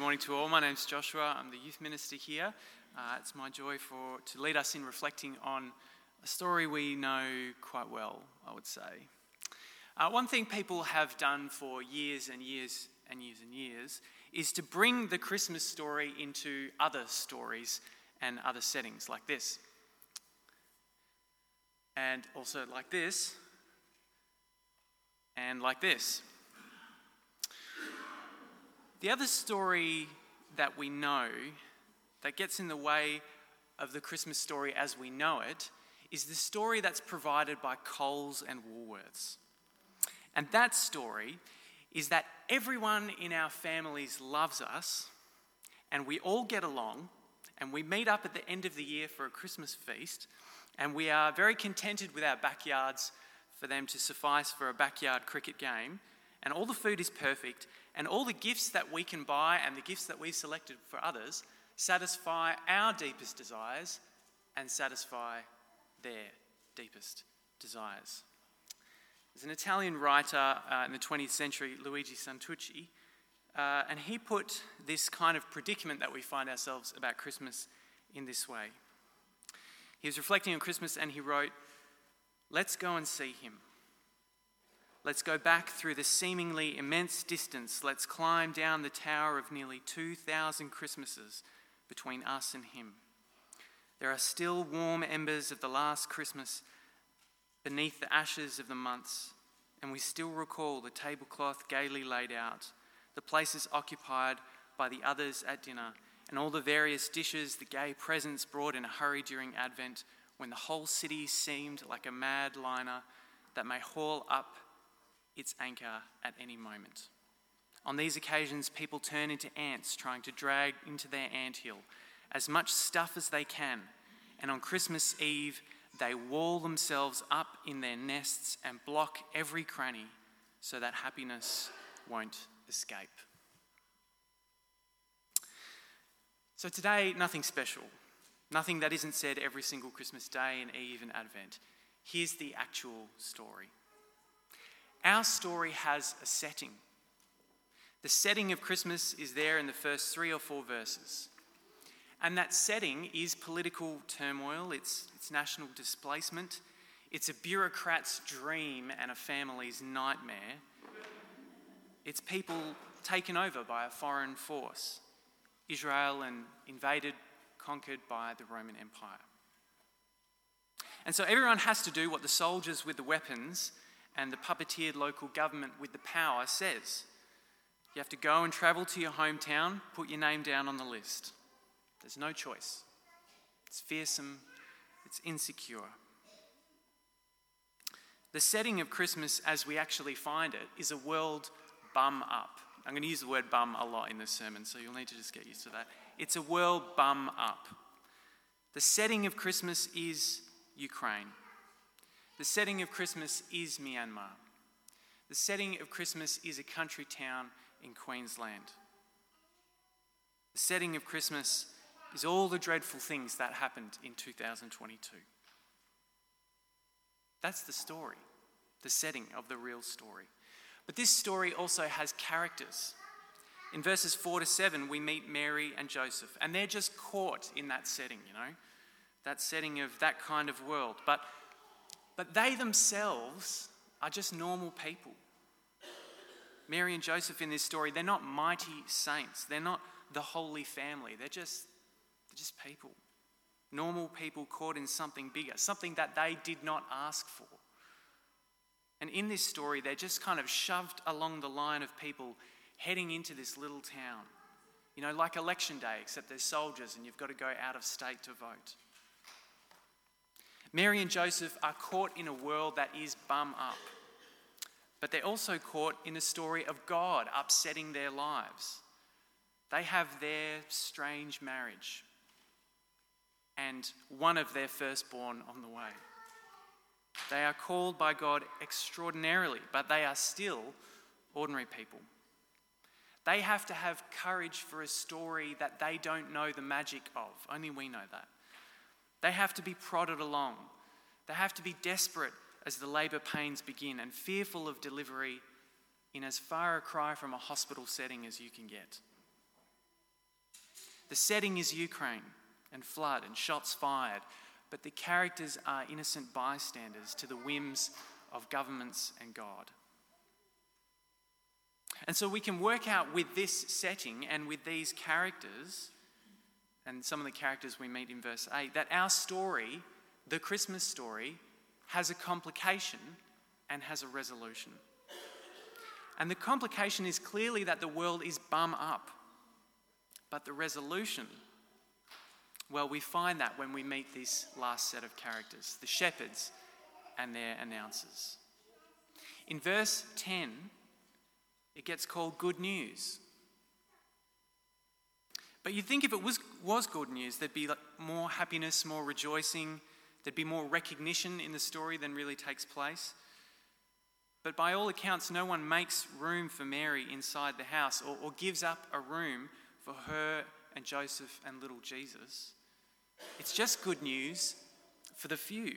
morning to all. My name's Joshua. I'm the youth minister here. Uh, it's my joy for to lead us in reflecting on a story we know quite well, I would say. Uh, one thing people have done for years and years and years and years is to bring the Christmas story into other stories and other settings, like this, and also like this, and like this. The other story that we know that gets in the way of the Christmas story as we know it is the story that's provided by Coles and Woolworths. And that story is that everyone in our families loves us and we all get along and we meet up at the end of the year for a Christmas feast and we are very contented with our backyards for them to suffice for a backyard cricket game and all the food is perfect, and all the gifts that we can buy and the gifts that we've selected for others satisfy our deepest desires and satisfy their deepest desires. There's an Italian writer uh, in the 20th century, Luigi Santucci, uh, and he put this kind of predicament that we find ourselves about Christmas in this way. He was reflecting on Christmas and he wrote, Let's go and see him. Let's go back through the seemingly immense distance. Let's climb down the tower of nearly 2,000 Christmases between us and Him. There are still warm embers of the last Christmas beneath the ashes of the months, and we still recall the tablecloth gaily laid out, the places occupied by the others at dinner, and all the various dishes, the gay presents brought in a hurry during Advent, when the whole city seemed like a mad liner that may haul up its anchor at any moment. On these occasions, people turn into ants trying to drag into their anthill as much stuff as they can, and on Christmas Eve, they wall themselves up in their nests and block every cranny so that happiness won't escape. So, today, nothing special, nothing that isn't said every single Christmas day and Eve and Advent. Here's the actual story. Our story has a setting. The setting of Christmas is there in the first three or four verses. And that setting is political turmoil, it's, it's national displacement, it's a bureaucrat's dream and a family's nightmare. It's people taken over by a foreign force, Israel and invaded, conquered by the Roman Empire. And so everyone has to do what the soldiers with the weapons and the puppeteered local government with the power says. You have to go and travel to your hometown, put your name down on the list. There's no choice. It's fearsome, it's insecure. The setting of Christmas as we actually find it is a world bum up. I'm going to use the word bum a lot in this sermon, so you'll need to just get used to that. It's a world bum up. The setting of Christmas is Ukraine. The setting of Christmas is Myanmar. The setting of Christmas is a country town in Queensland. The setting of Christmas is all the dreadful things that happened in 2022. That's the story, the setting of the real story. But this story also has characters. In verses 4 to 7, we meet Mary and Joseph, and they're just caught in that setting, you know, that setting of that kind of world. But but they themselves are just normal people. Mary and Joseph in this story, they're not mighty saints. They're not the holy family. They're just, they're just people. Normal people caught in something bigger, something that they did not ask for. And in this story, they're just kind of shoved along the line of people heading into this little town. You know, like election day, except there's soldiers and you've got to go out of state to vote. Mary and Joseph are caught in a world that is bum up, but they're also caught in a story of God upsetting their lives. They have their strange marriage and one of their firstborn on the way. They are called by God extraordinarily, but they are still ordinary people. They have to have courage for a story that they don't know the magic of. Only we know that. They have to be prodded along. They have to be desperate as the labour pains begin and fearful of delivery in as far a cry from a hospital setting as you can get. The setting is Ukraine and flood and shots fired, but the characters are innocent bystanders to the whims of governments and God. And so we can work out with this setting and with these characters, and some of the characters we meet in verse 8, that our story, the Christmas story, has a complication and has a resolution. And the complication is clearly that the world is bum up. But the resolution, well, we find that when we meet this last set of characters the shepherds and their announcers. In verse 10, it gets called good news. But you'd think if it was, was good news, there'd be like more happiness, more rejoicing, there'd be more recognition in the story than really takes place. But by all accounts, no one makes room for Mary inside the house or, or gives up a room for her and Joseph and little Jesus. It's just good news for the few.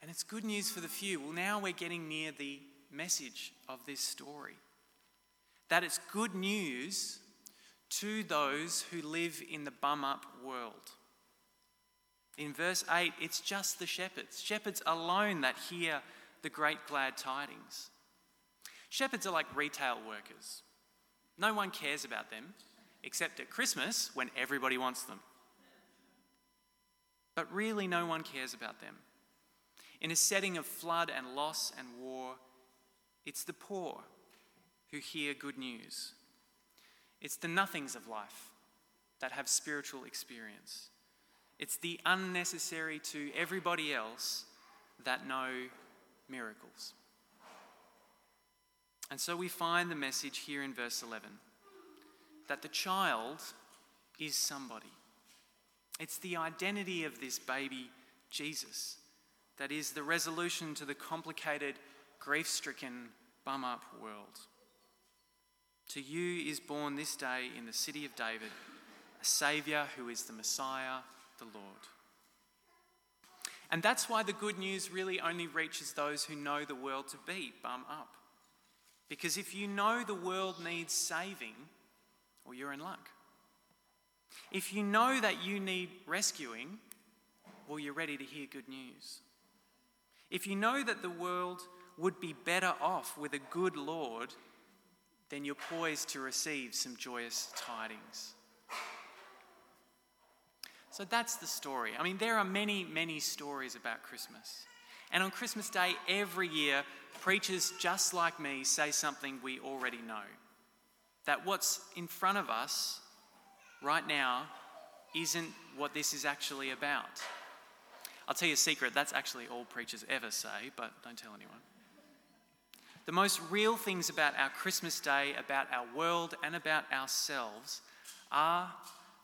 And it's good news for the few. Well, now we're getting near the message of this story that it's good news to those who live in the bum up world. In verse 8, it's just the shepherds, shepherds alone that hear the great glad tidings. Shepherds are like retail workers. No one cares about them, except at Christmas when everybody wants them. But really, no one cares about them. In a setting of flood and loss and war, it's the poor who hear good news. It's the nothings of life that have spiritual experience. It's the unnecessary to everybody else that know miracles. And so we find the message here in verse 11 that the child is somebody. It's the identity of this baby, Jesus, that is the resolution to the complicated, grief stricken, bum up world. To you is born this day in the city of David a Saviour who is the Messiah the Lord. And that's why the good news really only reaches those who know the world to be bum up. Because if you know the world needs saving, well, you're in luck. If you know that you need rescuing, well, you're ready to hear good news. If you know that the world would be better off with a good Lord, then you're poised to receive some joyous tidings. So that's the story. I mean, there are many, many stories about Christmas. And on Christmas Day, every year, preachers just like me say something we already know that what's in front of us right now isn't what this is actually about. I'll tell you a secret that's actually all preachers ever say, but don't tell anyone. The most real things about our Christmas Day, about our world, and about ourselves are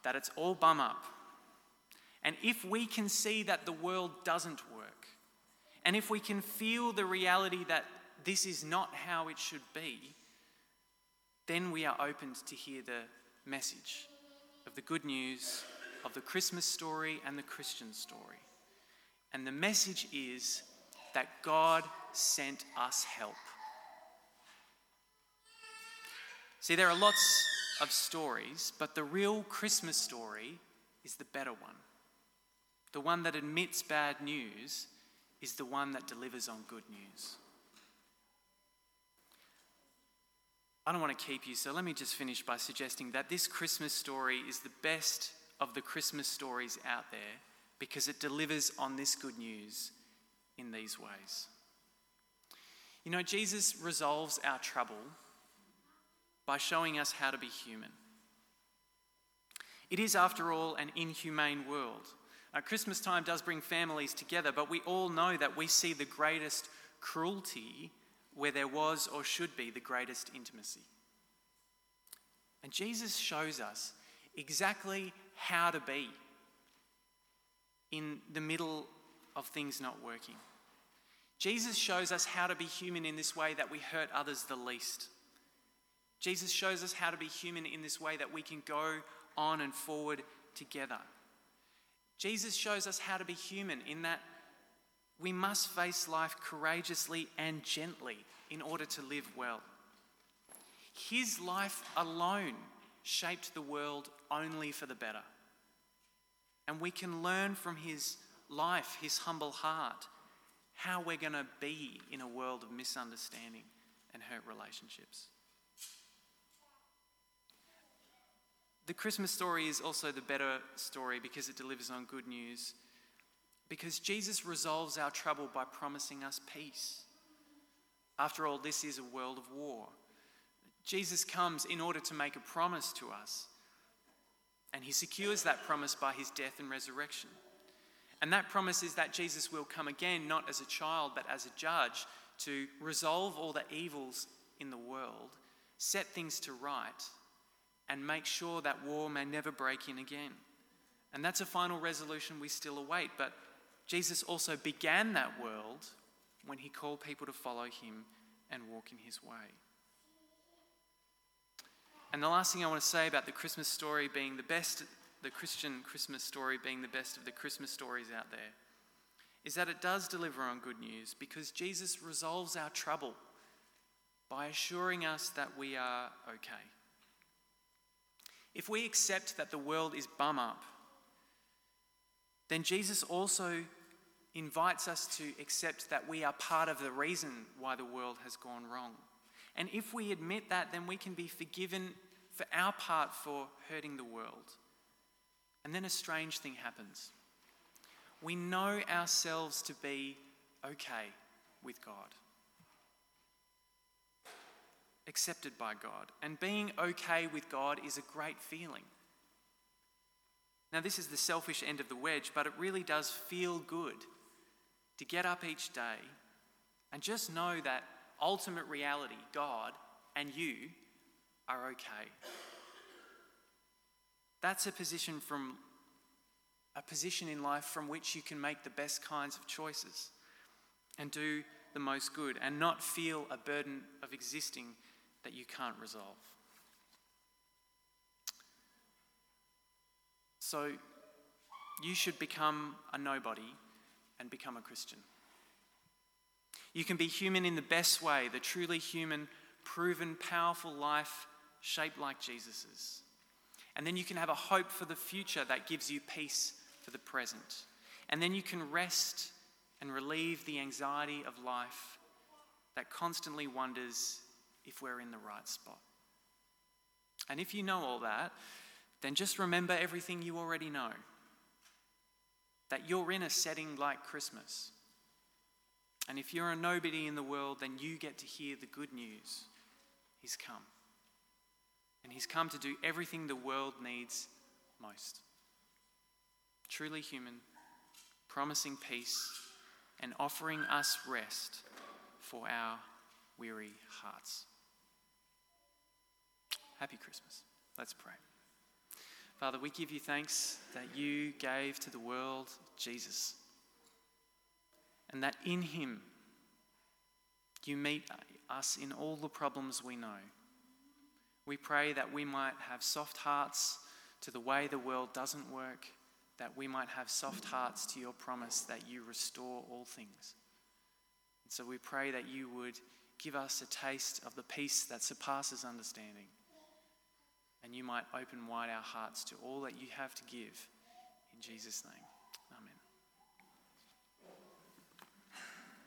that it's all bum up and if we can see that the world doesn't work, and if we can feel the reality that this is not how it should be, then we are opened to hear the message of the good news of the Christmas story and the Christian story. And the message is that God sent us help. See, there are lots of stories, but the real Christmas story is the better one. The one that admits bad news is the one that delivers on good news. I don't want to keep you, so let me just finish by suggesting that this Christmas story is the best of the Christmas stories out there because it delivers on this good news in these ways. You know, Jesus resolves our trouble by showing us how to be human. It is, after all, an inhumane world. Uh, Christmas time does bring families together, but we all know that we see the greatest cruelty where there was or should be the greatest intimacy. And Jesus shows us exactly how to be in the middle of things not working. Jesus shows us how to be human in this way that we hurt others the least. Jesus shows us how to be human in this way that we can go on and forward together. Jesus shows us how to be human in that we must face life courageously and gently in order to live well. His life alone shaped the world only for the better. And we can learn from his life, his humble heart, how we're going to be in a world of misunderstanding and hurt relationships. The Christmas story is also the better story because it delivers on good news. Because Jesus resolves our trouble by promising us peace. After all, this is a world of war. Jesus comes in order to make a promise to us, and he secures that promise by his death and resurrection. And that promise is that Jesus will come again, not as a child, but as a judge, to resolve all the evils in the world, set things to right, and make sure that war may never break in again. And that's a final resolution we still await. But Jesus also began that world when he called people to follow him and walk in his way. And the last thing I want to say about the Christmas story being the best, the Christian Christmas story being the best of the Christmas stories out there, is that it does deliver on good news because Jesus resolves our trouble by assuring us that we are okay. If we accept that the world is bum up, then Jesus also invites us to accept that we are part of the reason why the world has gone wrong. And if we admit that, then we can be forgiven for our part for hurting the world. And then a strange thing happens. We know ourselves to be okay with God, accepted by God. And being okay with God is a great feeling. Now, this is the selfish end of the wedge, but it really does feel good to get up each day and just know that ultimate reality, God and you, are okay. That's a position from a position in life from which you can make the best kinds of choices and do the most good and not feel a burden of existing that you can't resolve. So, you should become a nobody and become a Christian. You can be human in the best way, the truly human, proven, powerful life shaped like Jesus's. And then you can have a hope for the future that gives you peace for the present. And then you can rest and relieve the anxiety of life that constantly wonders if we're in the right spot. And if you know all that, then just remember everything you already know that you're in a setting like Christmas. And if you're a nobody in the world, then you get to hear the good news. He's come. And He's come to do everything the world needs most. Truly human, promising peace, and offering us rest for our weary hearts. Happy Christmas. Let's pray. Father, we give you thanks that you gave to the world Jesus, and that in him you meet us in all the problems we know. We pray that we might have soft hearts to the way the world doesn't work, that we might have soft hearts to your promise that you restore all things. And so we pray that you would give us a taste of the peace that surpasses understanding and you might open wide our hearts to all that you have to give. In Jesus' name.